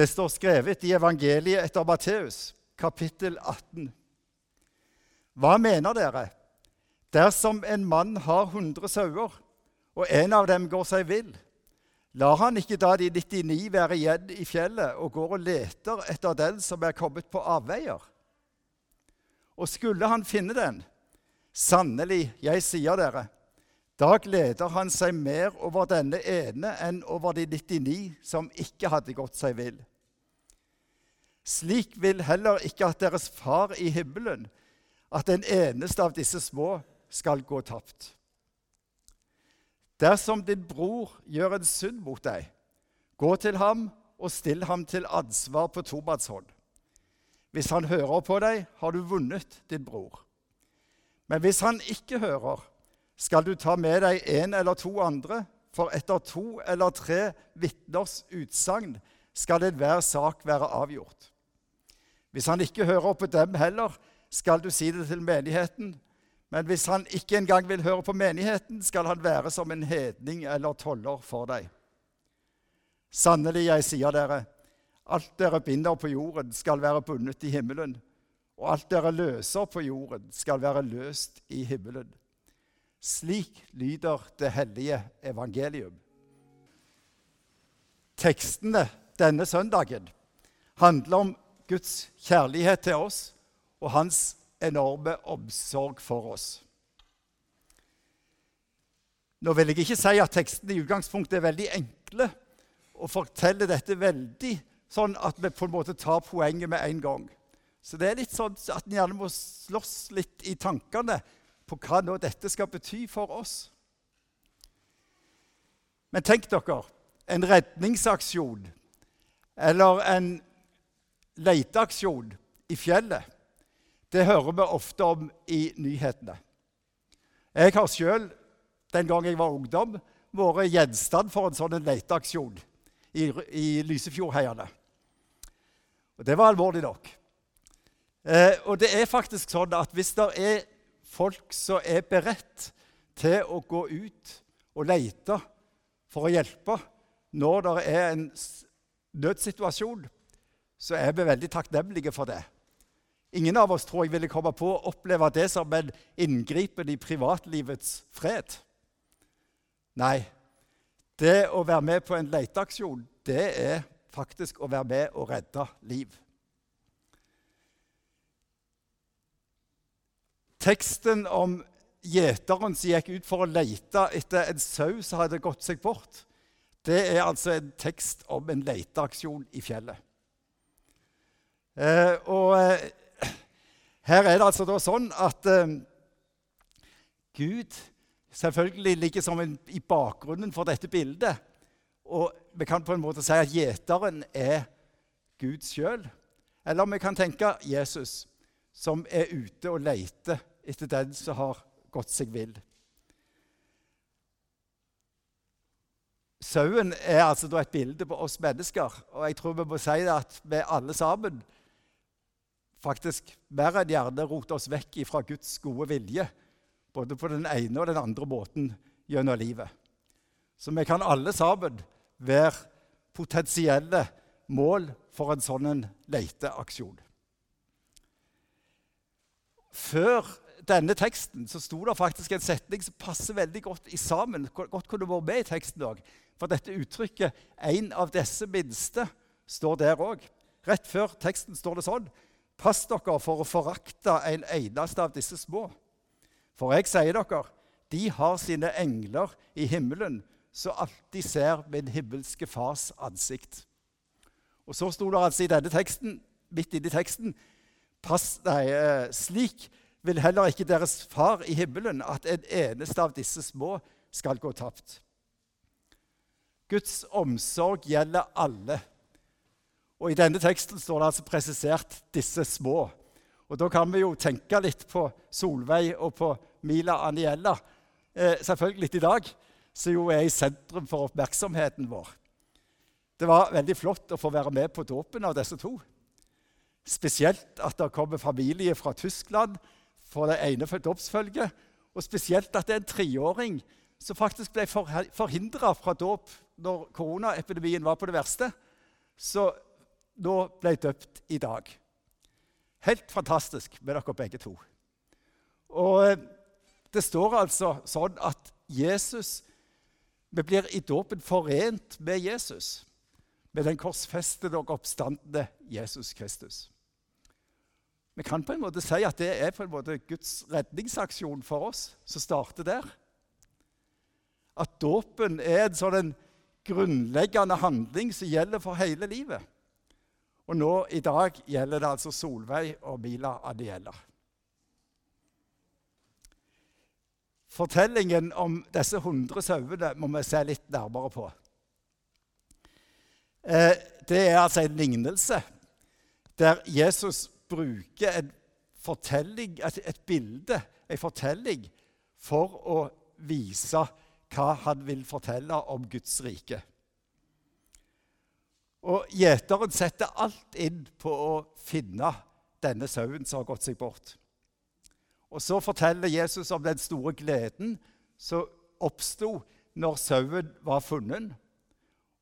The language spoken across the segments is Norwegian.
Det står skrevet i evangeliet etter Matteus, kapittel 18. Hva mener dere? Dersom en mann har hundre sauer, og en av dem går seg vill, lar han ikke da de 99 være igjen i fjellet og går og leter etter den som er kommet på avveier? Og skulle han finne den, sannelig, jeg sier dere, da gleder han seg mer over denne ene enn over de 99 som ikke hadde gått seg vill. Slik vil heller ikke at deres far i himmelen, at den eneste av disse små skal gå tapt. Dersom din bror gjør en synd mot deg, gå til ham og still ham til ansvar på tomannshånd. Hvis han hører på deg, har du vunnet din bror. Men hvis han ikke hører, skal du ta med deg en eller to andre, for etter to eller tre vitners utsagn skal enhver sak være avgjort. Hvis han ikke hører på dem heller, skal du si det til menigheten. Men hvis han ikke engang vil høre på menigheten, skal han være som en hedning eller toller for deg. Sannelig, jeg sier dere, alt dere binder på jorden, skal være bundet i himmelen, og alt dere løser på jorden, skal være løst i himmelen. Slik lyder det hellige evangelium. Tekstene denne søndagen handler om Guds kjærlighet til oss og hans enorme omsorg for oss. Nå vil jeg ikke si at tekstene i utgangspunktet er veldig enkle og forteller dette veldig sånn at vi på en måte tar poenget med en gang. Så det er litt sånn at en gjerne må slåss litt i tankene på hva nå dette skal bety for oss. Men tenk dere en redningsaksjon eller en leteaksjon i fjellet. Det hører vi ofte om i nyhetene. Jeg har sjøl, den gang jeg var ungdom, vært gjenstand for en sånn leteaksjon i, i Lysefjordheiene. Og det var alvorlig nok. Eh, og det er faktisk sånn at hvis det er folk som er beredt til å gå ut og lete for å hjelpe når det er en nødsituasjon, så er vi veldig takknemlige for det. Ingen av oss tror jeg ville komme på å oppleve det som en inngripen i privatlivets fred. Nei, det å være med på en leteaksjon, det er faktisk å være med og redde liv. Teksten om gjeteren som gikk ut for å lete etter en sau som hadde gått seg bort, det er altså en tekst om en leteaksjon i fjellet. Eh, og eh, her er det altså da sånn at eh, Gud selvfølgelig ligger som en, i bakgrunnen for dette bildet. Og vi kan på en måte si at gjeteren er Gud sjøl. Eller vi kan tenke Jesus, som er ute og leter etter den som har gått seg vill. Sauen er altså et bilde på oss mennesker, og jeg tror vi må si det at vi alle sammen faktisk mer enn gjerne roter oss vekk fra Guds gode vilje, både på den ene og den andre måten gjennom livet. Så vi kan alle sammen være potensielle mål for en sånn leteaksjon. Før denne teksten så sto det faktisk en setning som passer veldig godt i sammen. Godt kunne vært med i teksten også. For dette uttrykket 'en av disse minste' står der òg. Rett før teksten står det sånn Pass dere for å forakte en eneste av disse små. For jeg sier dere, de har sine engler i himmelen, så alltid ser min himmelske fars ansikt. Og så sto det altså i denne teksten, midt inni teksten pass, nei, eh, Slik vil heller ikke deres far i himmelen at en eneste av disse små skal gå tapt. Guds omsorg gjelder alle. Og I denne teksten står det altså presisert 'disse små'. Og Da kan vi jo tenke litt på Solveig og på Mila Aniella. Eh, selvfølgelig i dag, som jo er i sentrum for oppmerksomheten vår. Det var veldig flott å få være med på dåpen av disse to. Spesielt at det kommer familie fra Tyskland for det ene dåpsfølget. Og spesielt at det er en treåring som faktisk ble forhindra fra dåp når koronaepidemien var på det verste. Så nå ble døpt i dag. Helt fantastisk med dere begge to. Og eh, det står altså sånn at Jesus Vi blir i dåpen forent med Jesus. Med den korsfestede og oppstandende Jesus Kristus. Vi kan på en måte si at det er på en måte Guds redningsaksjon for oss, som starter der. At dåpen er en sånn grunnleggende handling som gjelder for hele livet. Og nå i dag gjelder det altså Solveig og Mila Adiela. Fortellingen om disse 100 sauene må vi se litt nærmere på. Eh, det er altså en lignelse der Jesus bruker en fortelling, et bilde, en fortelling, for å vise hva han vil fortelle om Guds rike. Og Gjeteren setter alt inn på å finne denne sauen som har gått seg bort. Og så forteller Jesus om den store gleden som oppsto når sauen var funnet.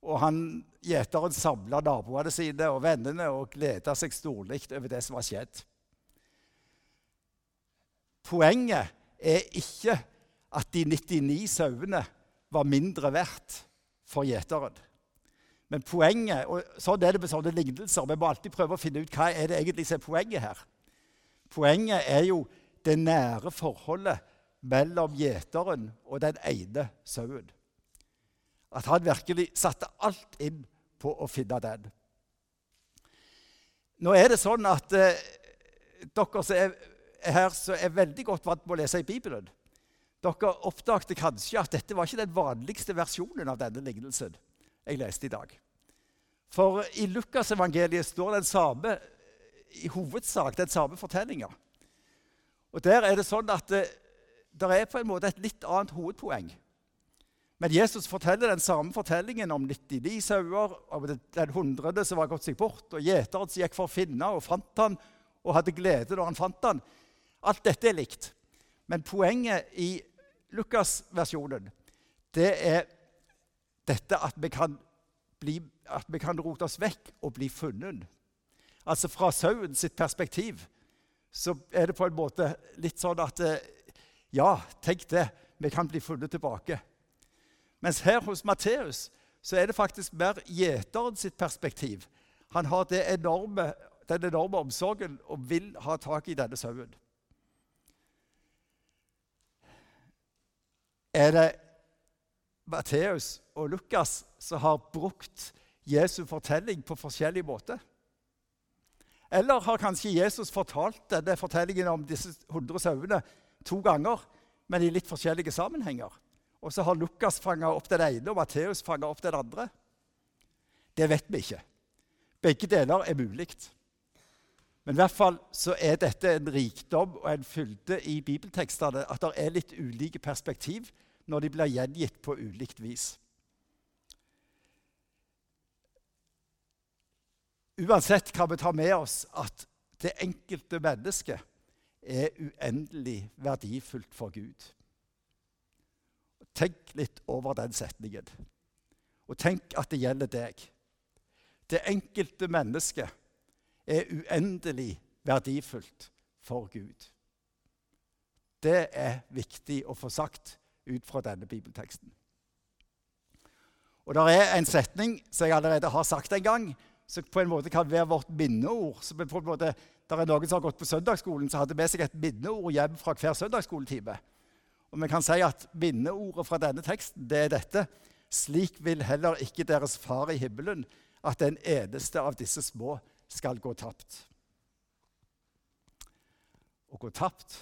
Og han, Gjeteren samla naboene sine og vennene og gleda seg storlig over det som var skjedd. Poenget er ikke at de 99 sauene var mindre verdt for gjeteren. Men poenget, og sånn er det med sånne lignelser, vi må alltid prøve å finne ut hva er det egentlig som er poenget her. Poenget er jo det nære forholdet mellom gjeteren og den ene sauen. At han virkelig satte alt inn på å finne den. Nå er det sånn at eh, dere som er, her som er veldig godt vant med å lese i Bibelen, dere oppdagte kanskje at dette var ikke den vanligste versjonen av denne lignelsen jeg leste i dag. For i Lukasevangeliet står den samme, i hovedsak den samme fortellinga. Og Der er det sånn at det, det er på en måte et litt annet hovedpoeng. Men Jesus forteller den samme fortellingen om 99 sauer, om den hundrede som var gått seg bort, og gjeteren som gikk for å finne og fant han, og hadde glede når han fant han. Alt dette er likt. Men poenget i Lukas-versjonen det er dette at vi, kan bli, at vi kan rote oss vekk og bli funnet. Altså fra sauen sitt perspektiv så er det på en måte litt sånn at eh, Ja, tenk det. Vi kan bli funnet tilbake. Mens her hos Matteus så er det faktisk mer gjeteren sitt perspektiv. Han har enorme, den enorme omsorgen og vil ha tak i denne sauen. Er det Matteus og Lukas som har brukt Jesu fortelling på forskjellig måte? Eller har kanskje Jesus fortalt denne fortellingen om disse 100 sauene to ganger, men i litt forskjellige sammenhenger? Og så har Lukas fanga opp den ene, og Matteus fanga opp den andre? Det vet vi ikke. Begge deler er mulig. Men i hvert fall så er dette en rikdom og en fylde i bibeltekstene at det er litt ulike perspektiv når de blir gjengitt på ulikt vis. Uansett kan vi ta med oss at det enkelte mennesket er uendelig verdifullt for Gud. Tenk litt over den setningen. Og tenk at det gjelder deg. Det enkelte mennesket er uendelig verdifullt for Gud. Det er viktig å få sagt ut fra denne bibelteksten. Og Det er en setning som jeg allerede har sagt en gang, som på en måte kan være vårt minneord. Så på en måte, der er Noen som har gått på søndagsskolen, som hadde med seg et minneord hjem fra hver søndagsskoletime. Og vi kan si at Minneordet fra denne teksten det er dette. Slik vil heller ikke deres far i himmelen at den eneste av disse små skal gå tapt. Å gå tapt,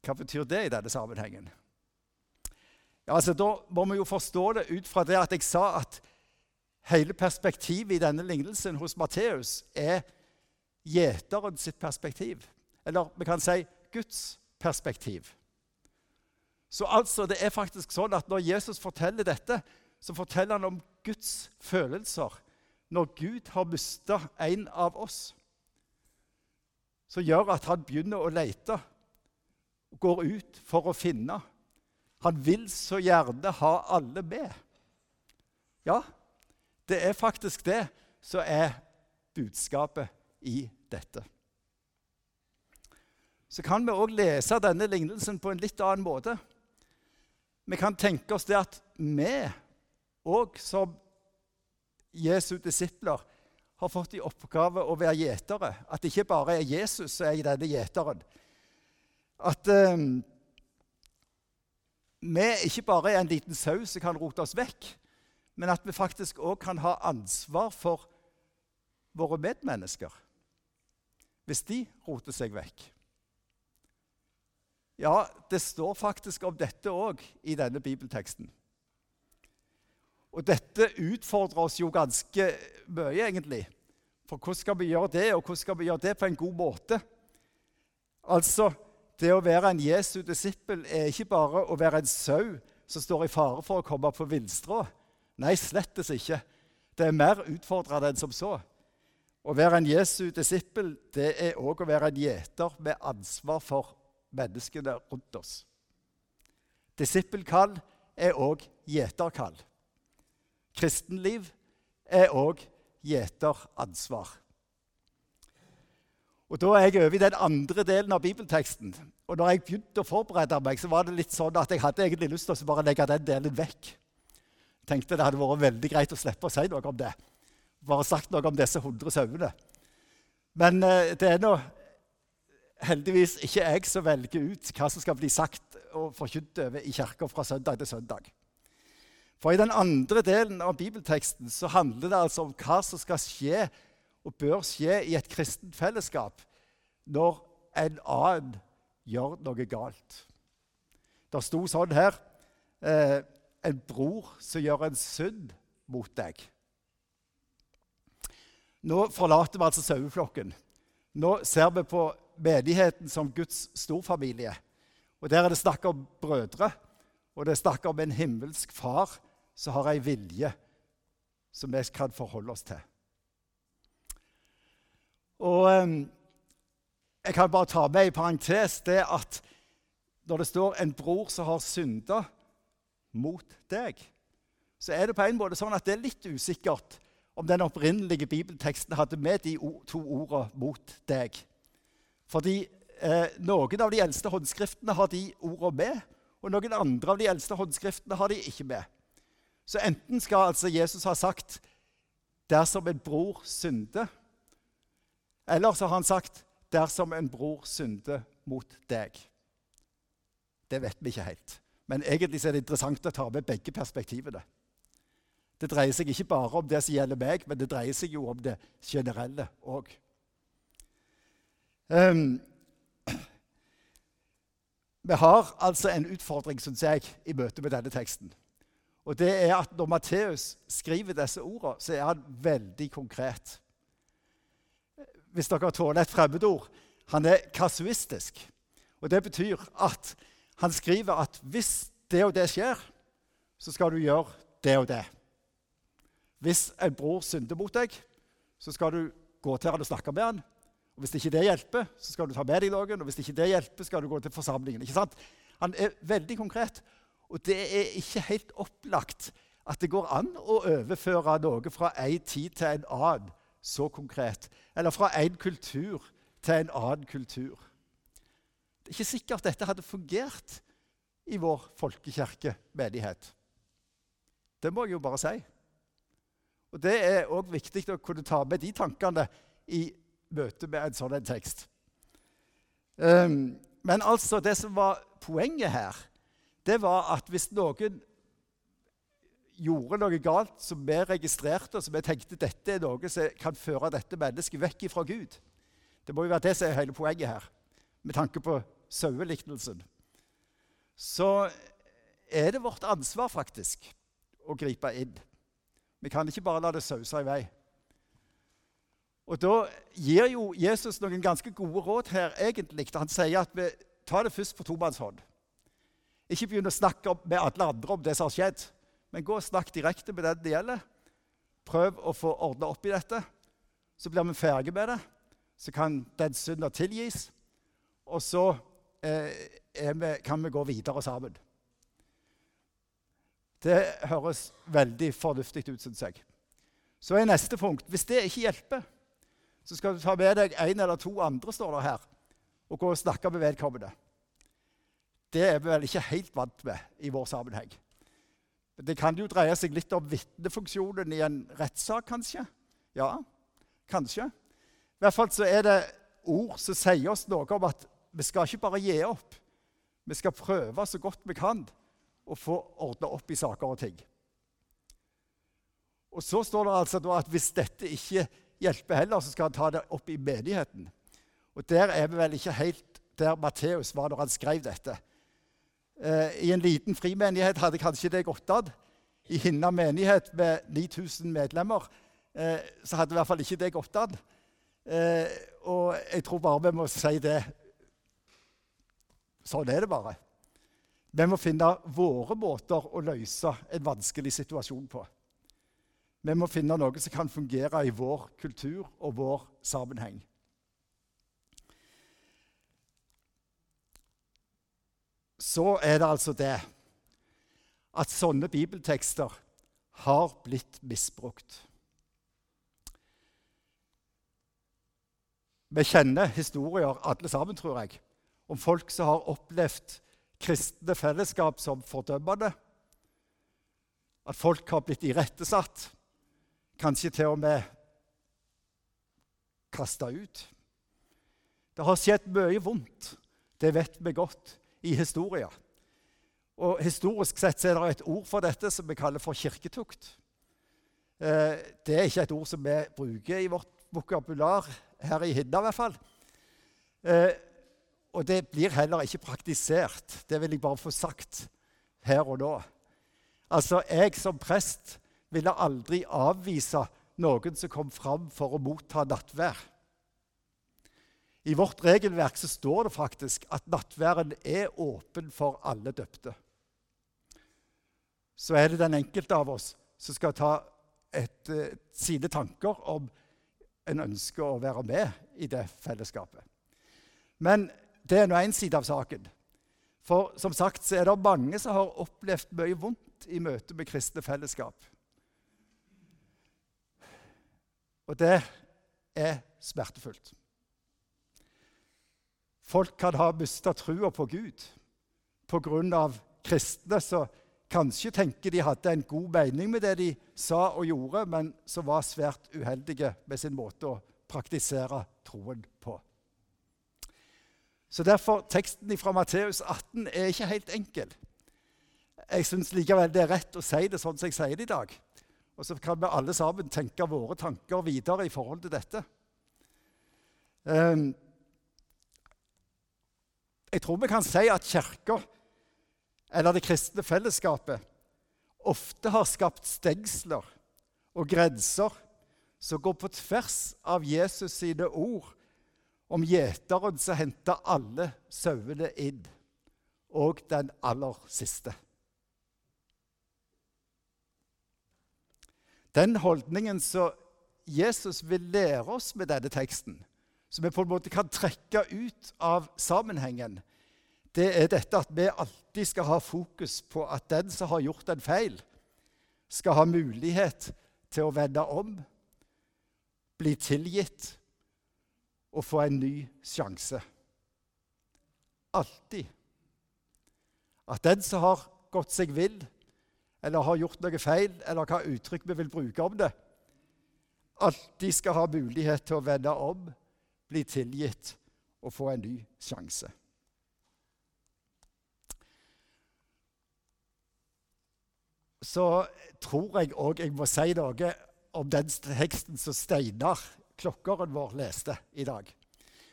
hva betyr det i denne sammenhengen? Altså, Da må vi jo forstå det ut fra det at jeg sa at Hele perspektivet i denne lignelsen hos Matteus er gjeteren sitt perspektiv. Eller vi kan si Guds perspektiv. Så altså, det er faktisk sånn at Når Jesus forteller dette, så forteller han om Guds følelser når Gud har mista en av oss. Som gjør at han begynner å lete går ut for å finne. Han vil så gjerne ha alle med. Ja, det er faktisk det som er budskapet i dette. Så kan vi òg lese denne lignelsen på en litt annen måte. Vi kan tenke oss det at vi òg som Jesu disipler har fått i oppgave å være gjetere. At det ikke bare er Jesus som er denne gjeteren. At eh, vi ikke bare er en liten sau som kan rote oss vekk, men at vi faktisk òg kan ha ansvar for våre medmennesker hvis de roter seg vekk. Ja, det står faktisk om dette òg i denne bibelteksten. Og dette utfordrer oss jo ganske mye, egentlig. For hvordan skal vi gjøre det, og hvordan skal vi gjøre det på en god måte? Altså, det å være en Jesu disippel er ikke bare å være en sau som står i fare for å komme på villstrå. Nei, slettes ikke. Det er mer utfordrende enn som så. Å være en Jesu disippel det er òg å være en gjeter med ansvar for menneskene rundt oss. Disippelkall er òg gjeterkall. Kristenliv er òg gjeteransvar. Og Da er jeg over i den andre delen av bibelteksten. Og når jeg begynte å forberede meg, så var det litt sånn at jeg hadde egentlig lyst til å bare legge den delen vekk. Tenkte det hadde vært veldig greit å slippe å si noe om det. Bare sagt noe om disse hundre sauene. Men eh, det er nå heldigvis ikke jeg som velger ut hva som skal bli sagt og forkynt over i kirka fra søndag til søndag. For i den andre delen av bibelteksten så handler det altså om hva som skal skje og bør skje i et kristent fellesskap når en annen gjør noe galt. Det sto sånn her eh, En bror som gjør en synd mot deg. Nå forlater vi altså saueflokken. Nå ser vi på menigheten som Guds storfamilie. Og Der er det snakk om brødre, og det er snakk om en himmelsk far som har ei vilje som vi kan forholde oss til. Og jeg kan bare ta med i parentes det at når det står 'en bror som har synda mot deg', så er det på en måte sånn at det er litt usikkert om den opprinnelige bibelteksten hadde med de to ordene 'mot deg'. Fordi eh, noen av de eldste håndskriftene har de ordene med, og noen andre av de eldste håndskriftene har de ikke med. Så enten skal altså Jesus ha sagt 'dersom en bror synder', eller så har han sagt 'dersom en bror synder mot deg'. Det vet vi ikke helt. Men egentlig er det interessant å ta med begge perspektivene. Det dreier seg ikke bare om det som gjelder meg, men det dreier seg jo om det generelle òg. Um, vi har altså en utfordring, syns jeg, i møte med denne teksten. Og det er at Når Matteus skriver disse ordene, så er han veldig konkret hvis dere tåler et fremmedord, han er kasuistisk. Og Det betyr at han skriver at hvis det og det skjer, så skal du gjøre det og det. Hvis en bror synder mot deg, så skal du gå til han og snakke med han. Og Hvis ikke det hjelper, så skal du ta med deg noen. Og hvis ikke det hjelper, skal du gå til forsamlingen. Ikke sant? Han er veldig konkret. Og det er ikke helt opplagt at det går an å overføre noe fra en tid til en annen så konkret. Eller fra en kultur til en annen kultur. Det er ikke sikkert dette hadde fungert i vår folkekirkemenighet. Det må jeg jo bare si. Og Det er òg viktig å kunne ta med de tankene i møte med en sånn tekst. Um, men altså, det som var poenget her, det var at hvis noen gjorde noe galt som vi registrerte, og som vi tenkte dette er noe som kan føre dette mennesket vekk fra Gud. Det må jo være det som er hele poenget her, med tanke på saueliknelsen. Så er det vårt ansvar faktisk å gripe inn. Vi kan ikke bare la det sause i vei. Og Da gir jo Jesus noen ganske gode råd her. egentlig. Han sier at vi tar det først på tomannshånd. Ikke begynn å snakke med alle andre om det som har skjedd. Men gå og snakk direkte med den det gjelder. Prøv å få ordna opp i dette. Så blir vi ferdige med det. Så kan den synda tilgis. Og så eh, vi, kan vi gå videre sammen. Det høres veldig fornuftig ut, syns jeg. Så er neste punkt Hvis det ikke hjelper, så skal du ta med deg en eller to andre står der her, og gå og snakke med vedkommende. Det er vi vel ikke helt vant med i vår sammenheng. Det kan jo dreie seg litt om vitnefunksjonen i en rettssak, kanskje. Ja, kanskje. I hvert fall så er det ord som sier oss noe om at vi skal ikke bare gi opp. Vi skal prøve så godt vi kan å få ordna opp i saker og ting. Og så står det altså at hvis dette ikke hjelper heller, så skal han ta det opp i menigheten. Og der er vi vel ikke helt der Matteus var når han skrev dette. Eh, I en liten frimenighet hadde kanskje det gått an. I Hinna menighet med 9000 medlemmer eh, så hadde i hvert fall ikke det gått an. Eh, og jeg tror bare vi må si det. Sånn er det bare. Vi må finne våre måter å løse en vanskelig situasjon på. Vi må finne noe som kan fungere i vår kultur og vår sammenheng. Så er det altså det at sånne bibeltekster har blitt misbrukt. Vi kjenner historier, alle sammen, tror jeg, om folk som har opplevd kristne fellesskap som fordømmende. At folk har blitt irettesatt, kanskje til og med kasta ut. Det har skjedd mye vondt, det vet vi godt, i historien. Og Historisk sett er det et ord for dette som vi kaller for kirketukt. Eh, det er ikke et ord som vi bruker i vårt vokabular her i Hinna, i hvert fall. Eh, og det blir heller ikke praktisert. Det vil jeg bare få sagt her og nå. Altså, jeg som prest ville aldri avvise noen som kom fram for å motta nattvær. I vårt regelverk så står det faktisk at nattværen er åpen for alle døpte. Så er det den enkelte av oss som skal ta et, et, sine tanker om en ønsker å være med i det fellesskapet. Men det er nå én side av saken. For som sagt så er det mange som har opplevd mye vondt i møte med kristne fellesskap. Og det er smertefullt. Folk kan ha mista trua på Gud pga. kristne som kanskje tenker de hadde en god mening med det de sa og gjorde, men som var svært uheldige med sin måte å praktisere troen på. Så derfor, Teksten fra Matteus 18 er ikke helt enkel. Jeg syns likevel det er rett å si det sånn som jeg sier det i dag. Og så kan vi alle sammen tenke våre tanker videre i forhold til dette. Um, jeg tror vi kan si at Kirka eller det kristne fellesskapet ofte har skapt stengsler og grenser som går på tvers av Jesus sine ord om gjeteren som henter alle sauene inn, og den aller siste. Den holdningen som Jesus vil lære oss med denne teksten, som vi på en måte kan trekke ut av sammenhengen, det er dette at vi alltid skal ha fokus på at den som har gjort en feil, skal ha mulighet til å vende om, bli tilgitt og få en ny sjanse. Alltid. At den som har gått seg vill, eller har gjort noe feil, eller hva uttrykk vi vil bruke om det, alltid skal ha mulighet til å vende om, bli tilgitt og få en ny sjanse. så tror jeg òg jeg må si noe om den teksten som Steinar, klokkeren vår, leste i dag.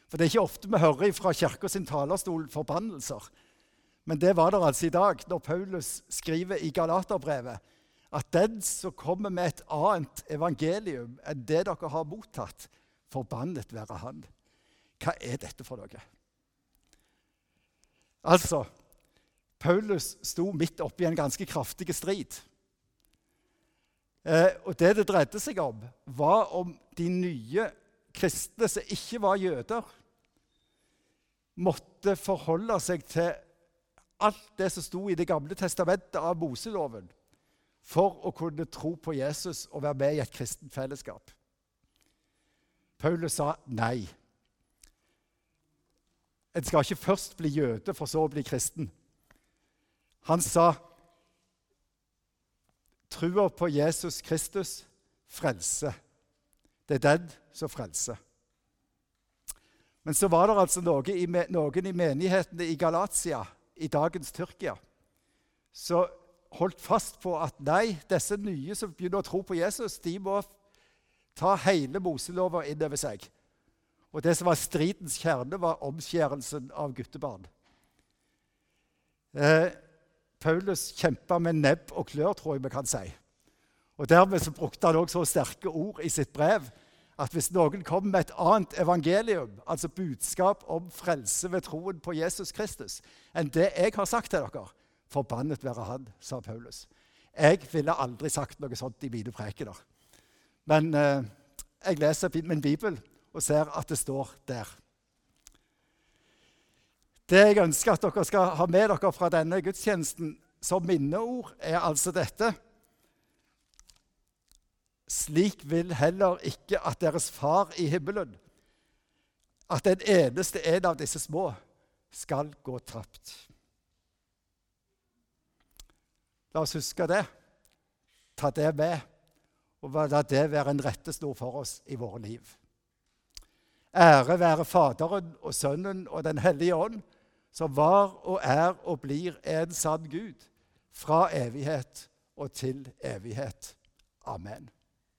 For det er ikke ofte vi hører fra kirka sin talerstol forbannelser. Men det var det altså i dag, når Paulus skriver i Galaterbrevet at den som kommer med et annet evangelium enn det dere har mottatt, forbannet være han. Hva er dette for noe? Altså, Paulus sto midt oppi en ganske kraftig strid. Eh, og Det det dreide seg om, var om de nye kristne som ikke var jøder, måtte forholde seg til alt det som sto i Det gamle testamentet av Moseloven, for å kunne tro på Jesus og være med i et kristent fellesskap. Paulus sa nei. En skal ikke først bli jøde for så å bli kristen. Han sa trua på Jesus Kristus frelse. Det er den som frelser. Men så var det altså noen i, noen i menighetene i Galatia, i dagens Tyrkia, som holdt fast på at nei, disse nye som begynner å tro på Jesus, de må ta hele Moselova inn over seg. Og det som var stridens kjerne, var omskjærelsen av guttebarn. Eh, Paulus kjempa med nebb og klør, tror jeg vi kan si. Og Dermed så brukte han også så sterke ord i sitt brev at hvis noen kom med et annet evangelium, altså budskap om frelse ved troen på Jesus Kristus, enn det jeg har sagt til dere, forbannet være han, sa Paulus. Jeg ville aldri sagt noe sånt i mine prekener. Men eh, jeg leser min bibel og ser at det står der. Det jeg ønsker at dere skal ha med dere fra denne gudstjenesten som minneord, er altså dette. Slik vil heller ikke at deres far i himmelen, at den eneste en av disse små, skal gå tapt. La oss huske det. Ta det med, og la det være en rettesnor for oss i våre liv. Ære være Faderen og Sønnen og Den hellige ånd, som var og er og blir en sann Gud, fra evighet og til evighet. Amen.